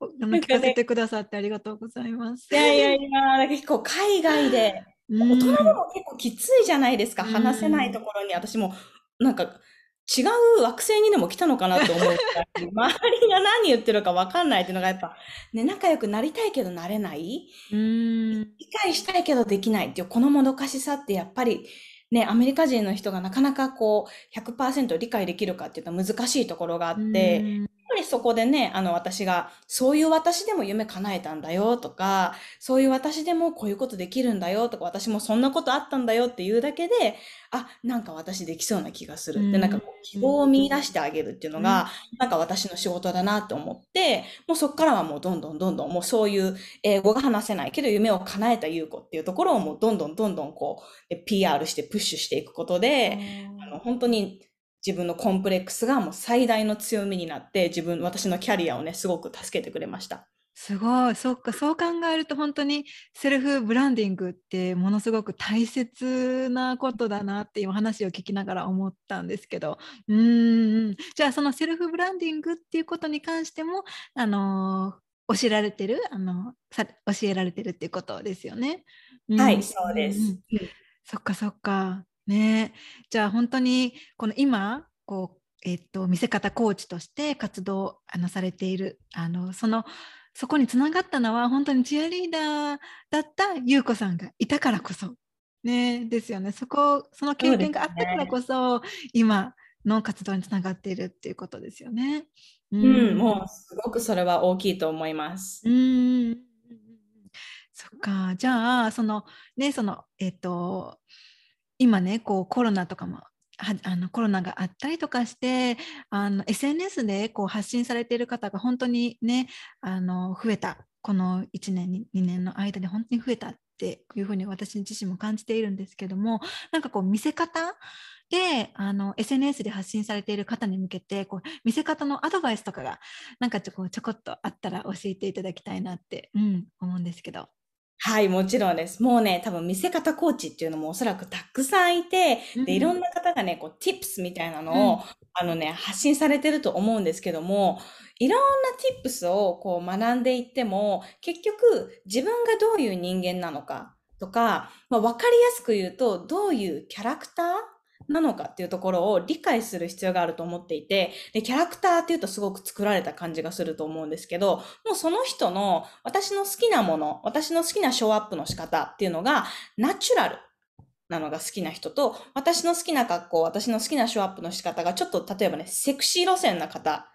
聞かせてくださってありがとうございます。いやいやいや結構海外で大人でも結構きついじゃないですか、話せないところに私もなんか違う惑星にでも来たのかなと思う。周りが何言ってるか分かんないっていうのがやっぱ、ね、仲良くなりたいけどなれない理解したいけどできないっていうこのもどかしさってやっぱりね、アメリカ人の人がなかなかこう、100%理解できるかっていうと難しいところがあって、ぱりそこでね、あの私が、そういう私でも夢叶えたんだよとか、そういう私でもこういうことできるんだよとか、私もそんなことあったんだよっていうだけで、あ、なんか私できそうな気がする。って、なんかこう希望を見出してあげるっていうのが、なんか私の仕事だなって思って、もうそこからはもうどんどんどんどんもうそういう英語が話せないけど夢を叶えた優子っていうところをもうどんどんどんどんこう PR してプッシュしていくことで、あの本当に自分のコンプレックスがもう最大の強みになって自分私のキャリアをねすごく助けてくれました。すごい。そっか。そう考えると本当にセルフブランディングってものすごく大切なことだなっていう話を聞きながら思ったんですけど。うんじゃあそのセルフブランディングっていうことに関してもあの教えられてるあのさ教えられてるっていうことですよね。はい、そうです。そっかそっか。ね。じゃあ本当にこの今こう、えっと、見せ方コーチとして活動あのされているあのそのそこにつながったのは本当にチアリーダーだった優子さんがいたからこそ、ね、ですよね。そこその経験があったからこそ、ね、今の活動につながっているっていうことですよね。うん、うん、もうすごくそれは大きいと思います。うん。そっか。じゃあそのねそのえっ、と今ねこうコロナとかもあのコロナがあったりとかしてあの SNS でこう発信されている方が本当にねあの増えたこの1年2年の間で本当に増えたっていうふうに私自身も感じているんですけどもなんかこう見せ方であの SNS で発信されている方に向けてこう見せ方のアドバイスとかがなんかちょこちょこっとあったら教えていただきたいなって、うん、思うんですけど。はい、もちろんです。もうね、多分見せ方コーチっていうのもおそらくたくさんいて、で、いろんな方がね、こう、tips みたいなのを、うん、あのね、発信されてると思うんですけども、いろんな tips をこう学んでいっても、結局自分がどういう人間なのかとか、まあ、わかりやすく言うと、どういうキャラクターなのかっていうところを理解する必要があると思っていて、で、キャラクターっていうとすごく作られた感じがすると思うんですけど、もうその人の私の好きなもの、私の好きなショーアップの仕方っていうのがナチュラルなのが好きな人と、私の好きな格好、私の好きなショーアップの仕方がちょっと例えばね、セクシー路線な方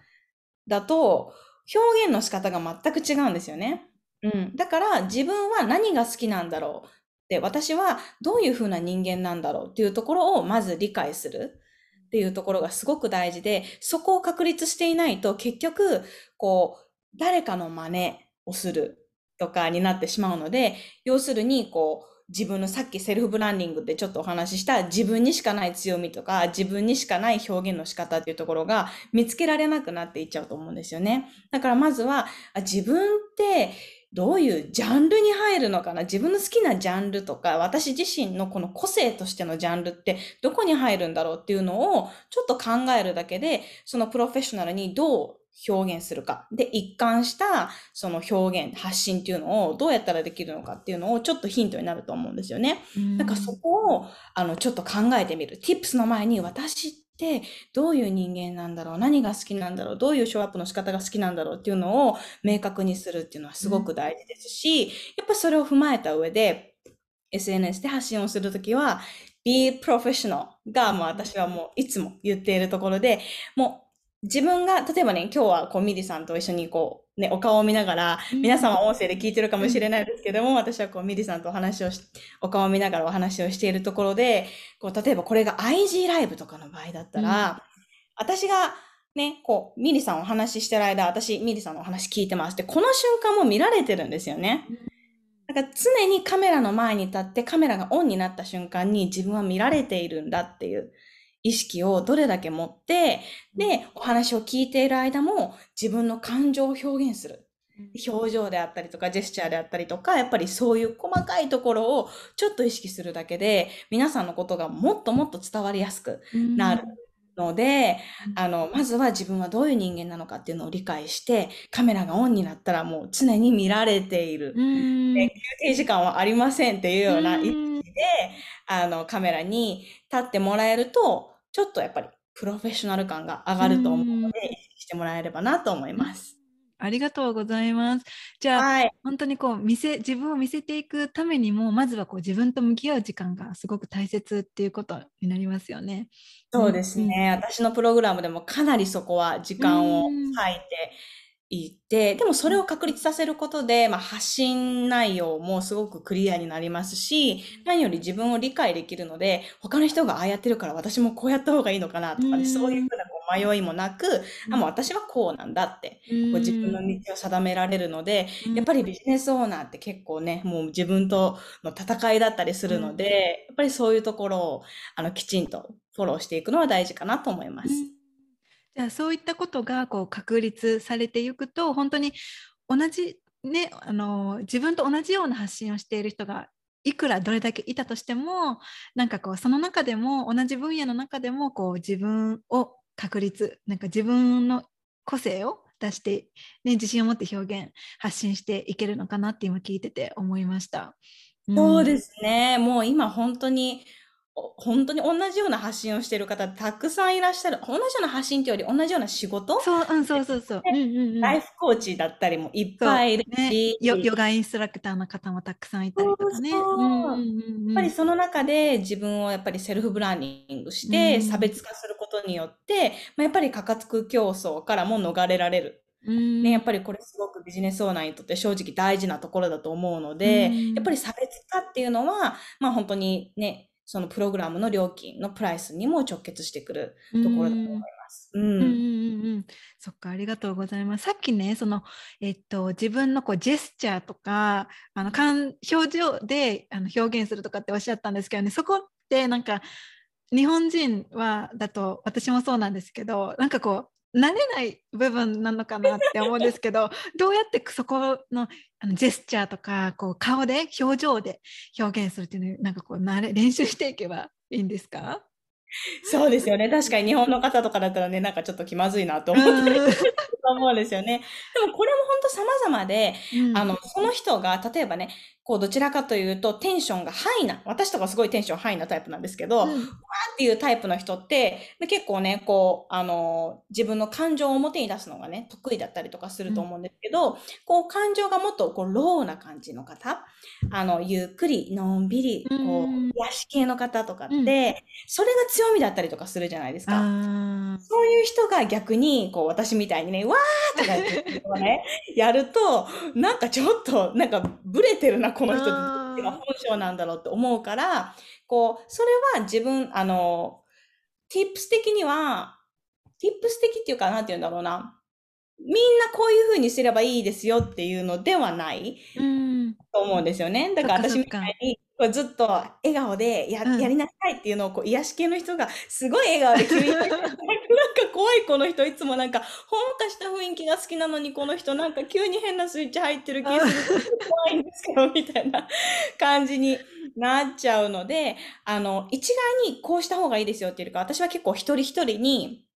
だと、表現の仕方が全く違うんですよね。うん。だから自分は何が好きなんだろう。で、私はどういうふうな人間なんだろうっていうところをまず理解するっていうところがすごく大事で、そこを確立していないと結局、こう、誰かの真似をするとかになってしまうので、要するに、こう、自分のさっきセルフブランディングでちょっとお話しした自分にしかない強みとか自分にしかない表現の仕方っていうところが見つけられなくなっていっちゃうと思うんですよね。だからまずは自分ってどういうジャンルに入るのかな？自分の好きなジャンルとか、私自身のこの個性としてのジャンルってどこに入るんだろうっていうのをちょっと考えるだけで、そのプロフェッショナルにどう表現するか。で、一貫したその表現、発信っていうのをどうやったらできるのかっていうのをちょっとヒントになると思うんですよね。なんかそこを、あの、ちょっと考えてみる。tips の前に私ってどういう人間なんだろう何が好きなんだろうどういうショーアップの仕方が好きなんだろうっていうのを明確にするっていうのはすごく大事ですし、うん、やっぱそれを踏まえた上で SNS で発信をするときは be professional がもう私はもういつも言っているところでもう自分が、例えばね、今日はこうミリさんと一緒にこう、ね、お顔を見ながら、皆さんは音声で聞いてるかもしれないですけども、私はこうミリさんとお話をし、お顔を見ながらお話をしているところで、こう、例えばこれが IG ライブとかの場合だったら、うん、私がね、こう、ミリさんお話ししてる間、私、ミリさんのお話聞いてますって、この瞬間も見られてるんですよね。だから常にカメラの前に立ってカメラがオンになった瞬間に自分は見られているんだっていう。意識をどれだけ持って、で、お話を聞いている間も自分の感情を表現する。表情であったりとか、ジェスチャーであったりとか、やっぱりそういう細かいところをちょっと意識するだけで、皆さんのことがもっともっと伝わりやすくなる。ので、あの、まずは自分はどういう人間なのかっていうのを理解して、カメラがオンになったらもう常に見られている。休憩時間はありませんっていうような意識で、あの、カメラに立ってもらえると、ちょっとやっぱりプロフェッショナル感が上がると思うので、意識してもらえればなと思います。ありがとうございます。じゃあ、はい、本当にこう見せ自分を見せていくためにもまずはこう自分と向き合う時間がすごく大切っていうことになりますよね。そうですね。うん、私のプログラムでもかなりそこは時間を割いていて、でもそれを確立させることで、まあ、発信内容もすごくクリアになりますし、何より自分を理解できるので、他の人がああやってるから私もこうやった方がいいのかなとかね、そういうふうなこう迷いもなく、あ、もう私はこうなんだって、こう自分の道を定められるので、やっぱりビジネスオーナーって結構ね、もう自分との戦いだったりするので、やっぱりそういうところを、あの、きちんとフォローしていくのは大事かなと思います。じゃあそういったことがこう確立されていくと本当に同じねあの自分と同じような発信をしている人がいくらどれだけいたとしてもなんかこうその中でも同じ分野の中でもこう自分を確立なんか自分の個性を出して、ね、自信を持って表現発信していけるのかなって今聞いてて思いました。そうですねもう今本当に本当に同じような発信をしている方たくさんいらっしゃる。同じような発信というより同じような仕事？そう、うん、そうそうそう。うんうんうん、ライフコーチだったりもいっぱいいるし、ね、ヨガインストラクターの方もたくさんいたりとかね。やっぱりその中で自分をやっぱりセルフブランディングして差別化することによって、まあ、やっぱり価格競争からも逃れられる。ね、やっぱりこれすごくビジネスオーナーにとって正直大事なところだと思うので、やっぱり差別化っていうのは、まあ本当にね、そのプログラムの料金のプライスにも直結してくるところだと思います。う。うんうんんうんうん、そっかありがとうございます。さっきねその、えっと、自分のこうジェスチャーとかあのかん表情であの表現するとかっておっしゃったんですけどねそこってなんか日本人はだと私もそうなんですけどなんかこう慣れない部分なのかなって思うんですけど どうやってそこのあのジェスチャーとかこう顔で表情で表現するっていうのなんかこう慣れ練習していけばいいんですか？そうですよね。確かに日本の方とかだったらね、なんかちょっと気まずいなと思ったりすると思うんですよね。でもこれも本当様々で、うんあの、その人が、例えばね、こう、どちらかというと、テンションがハイな、私とかすごいテンションハイなタイプなんですけど、うんっていうタイプの人って、で結構ね、こう、あの、自分の感情を表に出すのがね、得意だったりとかすると思うんですけど、こう、感情がもっと、こう、ローな感じの方、あの、ゆっくり、のんびり、こうん。う、癒し系の方とかって、うん。それが強みだったりとかするじゃないですか。そういう人が逆に、こう、私みたいにね、わーとか言ってね、やると、なんかちょっと、なんか、ブレてるな、この人って、本性なんだろうって思うから、こう、それは自分、あの、tips 的には、tips 的っていうか、なんて言うんだろうな。みんなこういう風にすればいいですよっていうのではないうんと思うんですよね。だから私みたいに、こうずっと笑顔でや,、うんやりなさいっていうのをこう癒し系の人がすごい笑顔で急に なんか怖いこの人いつもなんかほんわかした雰囲気が好きなのにこの人なんか急に変なスイッチ入ってる気がする怖いんですけどみたいな感じになっちゃうのであの一概にこうした方がいいですよっていうか私は結構一人一人に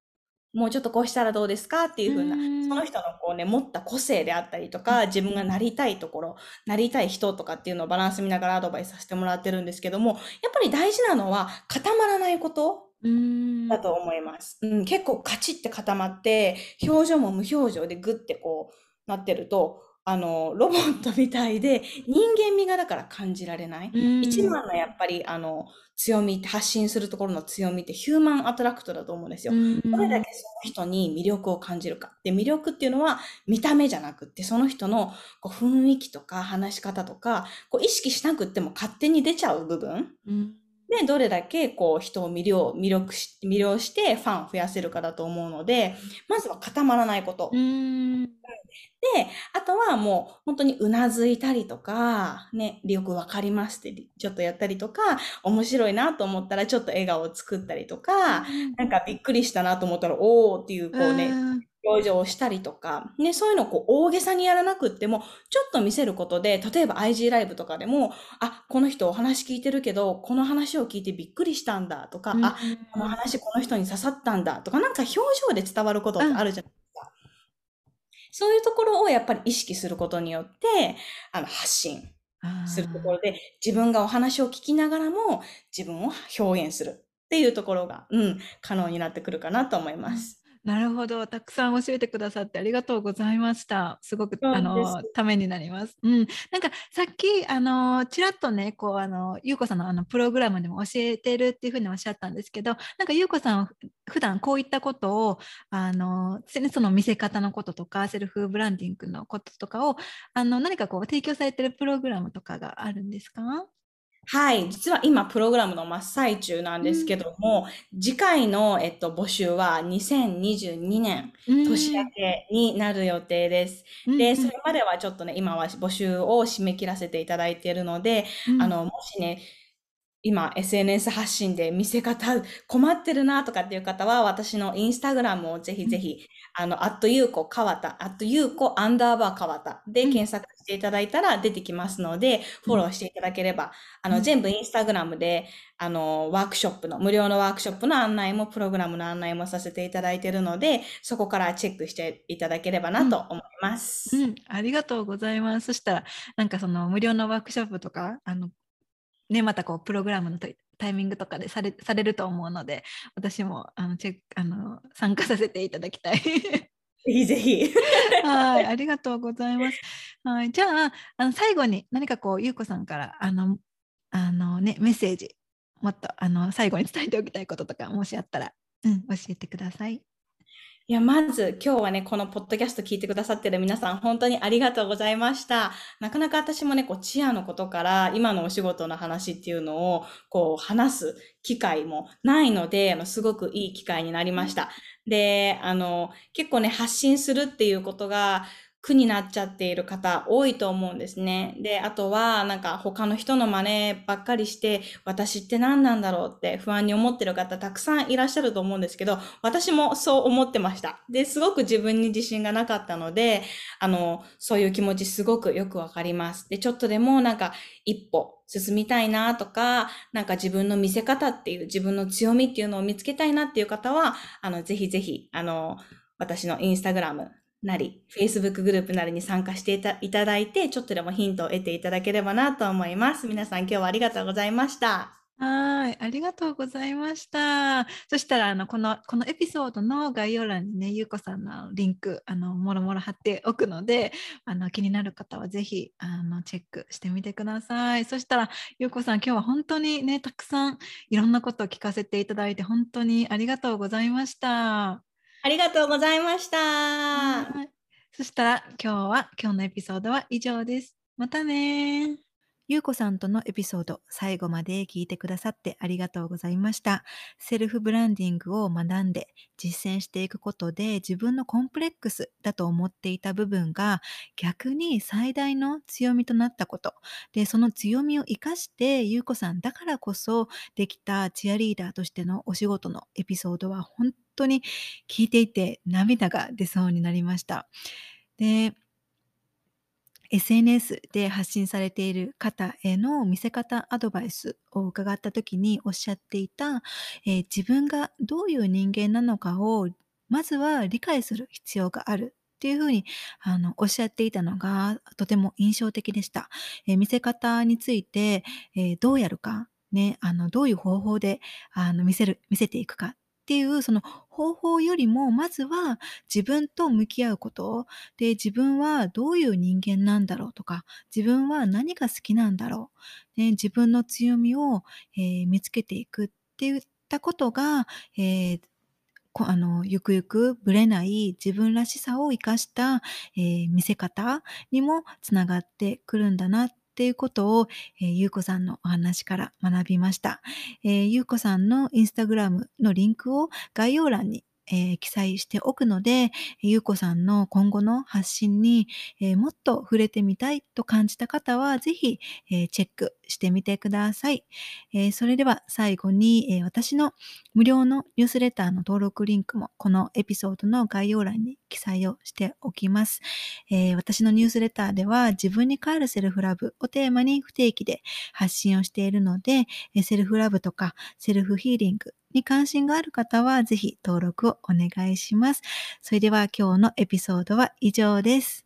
もうちょっとこうしたらどうですかっていう風なうん。その人のこうね持った個性であったりとか自分がなりたいところなりたい人とかっていうのをバランス見ながらアドバイスさせてもらってるんですけども、やっぱり大事なのは固まらないことうん。だと思います。うん、結構カチッて固まって、表情も無表情でグッてこうなってると、あの、ロボットみたいで人間味がだから感じられない。うん一番のやっぱりあの強みって発信するところの強みってヒューマンアトラクトだと思うんですよ。うんどれだけその人に魅力を感じるか。で、魅力っていうのは見た目じゃなくって、その人のこう雰囲気とか話し方とか、こう意識しなくっても勝手に出ちゃう部分うんで、どれだけこう人を魅了、魅力し、魅了してファンを増やせるかだと思うので、まずは固まらないこと。うん。で、あとはもう本当にうなずいたりとか、ね、よくわかりますってちょっとやったりとか、面白いなと思ったらちょっと笑顔を作ったりとか、なんかびっくりしたなと思ったら、おーっていうこうね、うん表情をしたりとか、ね、そういうのをこう大げさにやらなくっても、ちょっと見せることで、例えば IG ライブとかでも、あ、この人お話聞いてるけど、この話を聞いてびっくりしたんだとか、あ、この話この人に刺さったんだとか、なんか表情で伝わることってあるじゃないですか。そういうところをやっぱり意識することによって、あの、発信するところで、自分がお話を聞きながらも、自分を表現するっていうところが、うん、可能になってくるかなと思います。なるほど。たくさん教えてくださってありがとうございました。すごくあのためになります。うん。なんかさっきあのちらっとね、こうあのゆうこさんのあのプログラムでも教えてるっていうふうにおっしゃったんですけど、なんかゆうこさんは普段こういったことをあのせその見せ方のこととかセルフブランディングのこととかをあの何かこう提供されてるプログラムとかがあるんですか？はい。実は今、プログラムの真っ最中なんですけども、次回の、えっと、募集は2022年、年明けになる予定です。で、それまではちょっとね、今は募集を締め切らせていただいているので、あの、もしね、今 SNS 発信で見せ方困ってるなとかっていう方は、私のインスタグラムをぜひぜひ、あの、アットユーコ川田、アットユーコアンダーバー川田で検索していただいたら出てきますので、フォローしていただければ、あの、うん。全部インスタグラムで、あの、ワークショップの、無料のワークショップの案内も、プログラムの案内もさせていただいているので、そこからチェックしていただければなと思います。うん、ありがとうございます。そしたら、なんかその無料のワークショップとか、あの、ね、またこう、プログラムのタイミングとかでされされると思うので、私もあのチェックあの参加させていただきたい。ぜひぜひ。はい、ありがとうございます。はい、じゃあ、あの最後に何かこう、ゆうこさんから、あの、あのね、メッセージ、もっとあの最後に伝えておきたいこととか、もしあったら、うん、教えてください。いや、まず今日はね、このポッドキャスト聞いてくださってる皆さん、本当にありがとうございました。なかなか私もね、こう、チアのことから今のお仕事の話っていうのを、こう、話す機会もないので、すごくいい機会になりました。で、あの、結構ね、発信するっていうことが、苦になっちゃっている方多いと思うんですね。で、あとはなんか他の人の真似ばっかりして私って何なんだろうって不安に思ってる方たくさんいらっしゃると思うんですけど、私もそう思ってました。で、すごく自分に自信がなかったので、あの、そういう気持ちすごくよくわかります。で、ちょっとでもなんか一歩進みたいなとか、なんか自分の見せ方っていう自分の強みっていうのを見つけたいなっていう方は、あの、ぜひぜひ、あの、私のインスタグラムなり、Facebook グループなりに参加していたいただいて、ちょっとでもヒントを得ていただければなと思います。皆さん今日はありがとうございました。はい、ありがとうございました。そしたら、あの、この、このエピソードの概要欄にね、ゆうこさんのリンク、あの、もろもろ貼っておくので、あの、気になる方はぜひ、あの、チェックしてみてください。そしたら、ゆうこさん、今日は本当にね、たくさんいろんなことを聞かせていただいて、本当にありがとうございました。ありがとうございました。はいそしたら、今日は、今日のエピソードは以上です。またねゆうこさんとのエピソード、最後まで聞いてくださってありがとうございました。セルフブランディングを学んで実践していくことで自分のコンプレックスだと思っていた部分が逆に最大の強みとなったこと。で、その強みを活かしてゆうこさんだからこそできたチアリーダーとしてのお仕事のエピソードは本当に聞いていて涙が出そうになりました。で、SNS で発信されている方への見せ方アドバイスを伺った時におっしゃっていた、えー自分がどういう人間なのかをまずは理解する必要があるっていうふうにあのおっしゃっていたのがとても印象的でした。えー見せ方について、えーどうやるか、ね、あのどういう方法であの見せる見せていくかっていうその方法よりもまずは自分と向き合うこと。で自分はどういう人間なんだろうとか自分は何が好きなんだろう、ね、自分の強みを、えー見つけていくっていったことが、えーあのゆくゆくぶれない自分らしさを生かした、えー見せ方にもつながってくるんだなっていうことを、えーゆうこさんのお話から学びました。えーゆうこさんのインスタグラムのリンクを概要欄に、えー記載しておくので、ゆうこさんの今後の発信に、えーもっと触れてみたいと感じた方は、ぜひ、えーチェックしてみてください。えーそれでは最後に、えー私の無料のニュースレターの登録リンクもこのエピソードの概要欄に記載をしておきます。えー私のニュースレターでは自分に帰るセルフラブをテーマに不定期で発信をしているので、えセルフラブとかセルフヒーリングに関心がある方はぜひ登録をお願いします。それでは今日のエピソードは以上です。